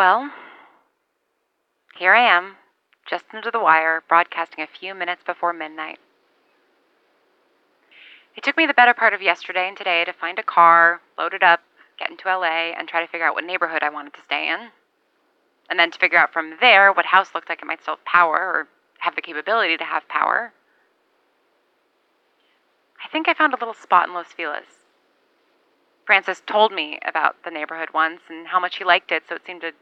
Well, here I am, just under the wire, broadcasting a few minutes before midnight. It took me the better part of yesterday and today to find a car, load it up, get into LA, and try to figure out what neighborhood I wanted to stay in. And then to figure out from there what house looked like it might still have power or have the capability to have power. I think I found a little spot in Los Feliz. Francis told me about the neighborhood once and how much he liked it, so it seemed a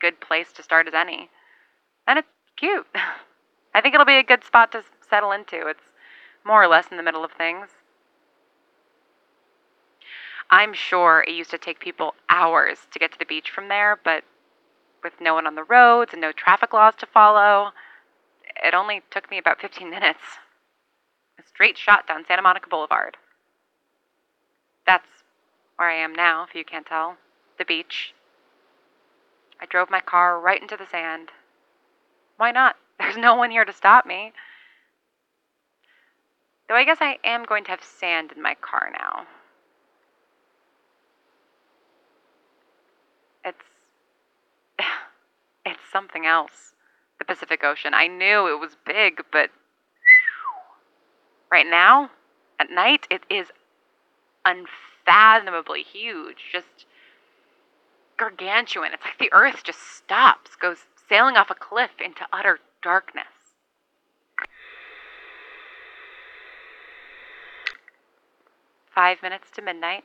good place to start as any. And it's cute. I think it'll be a good spot to settle into. It's more or less in the middle of things. I'm sure it used to take people hours to get to the beach from there, but with no one on the roads and no traffic laws to follow, it only took me about 15 minutes. A straight shot down Santa Monica Boulevard. That's where I am now, if you can't tell. The beach. I drove my car right into the sand. Why not? There's no one here to stop me. Though I guess I am going to have sand in my car now. It's. It's something else. The Pacific Ocean. I knew it was big, but. Right now, at night, it is unfathomably huge. Just gargantuan. It's like the earth just stops, goes sailing off a cliff into utter darkness. Five minutes to midnight.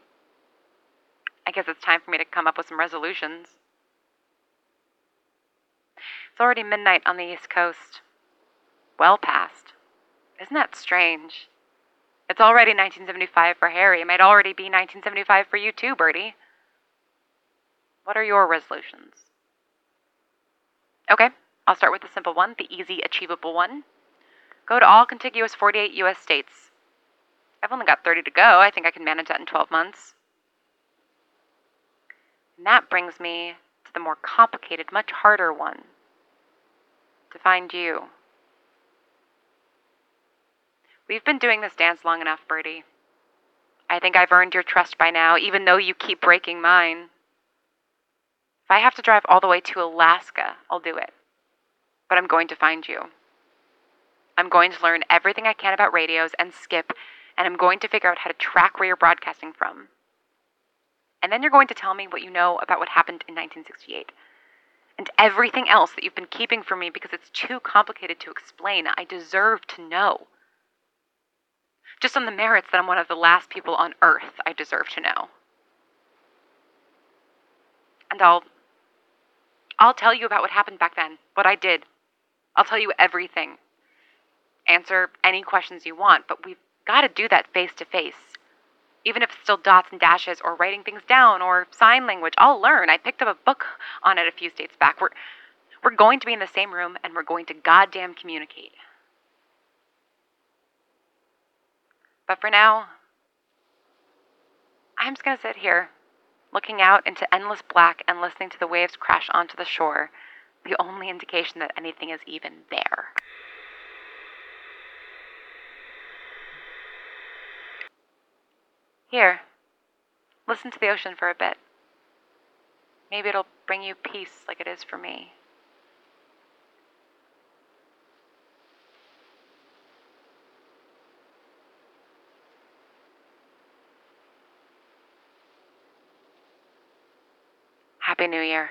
I guess it's time for me to come up with some resolutions. It's already midnight on the East Coast. Well past. Isn't that strange? It's already 1975 for Harry. It might already be 1975 for you too, Bertie. What are your resolutions? Okay, I'll start with the simple one, the easy, achievable one. Go to all contiguous 48 U.S. states. I've only got 30 to go. I think I can manage that in 12 months. And that brings me to the more complicated, much harder one to find you. We've been doing this dance long enough, Bertie. I think I've earned your trust by now, even though you keep breaking mine. If I have to drive all the way to Alaska, I'll do it. But I'm going to find you. I'm going to learn everything I can about radios and skip, and I'm going to figure out how to track where you're broadcasting from. And then you're going to tell me what you know about what happened in 1968. And everything else that you've been keeping from me because it's too complicated to explain. I deserve to know. Just on the merits that I'm one of the last people on earth, I deserve to know. And I'll. I'll tell you about what happened back then, what I did. I'll tell you everything. Answer any questions you want, but we've got to do that face to face. Even if it's still dots and dashes or writing things down or sign language, I'll learn. I picked up a book on it a few states back. We're, we're going to be in the same room and we're going to goddamn communicate. But for now, I'm just going to sit here, looking out into endless black and listening to the waves crash onto the shore, the only indication that anything is even there. Here, listen to the ocean for a bit. Maybe it'll bring you peace like it is for me. Happy New Year.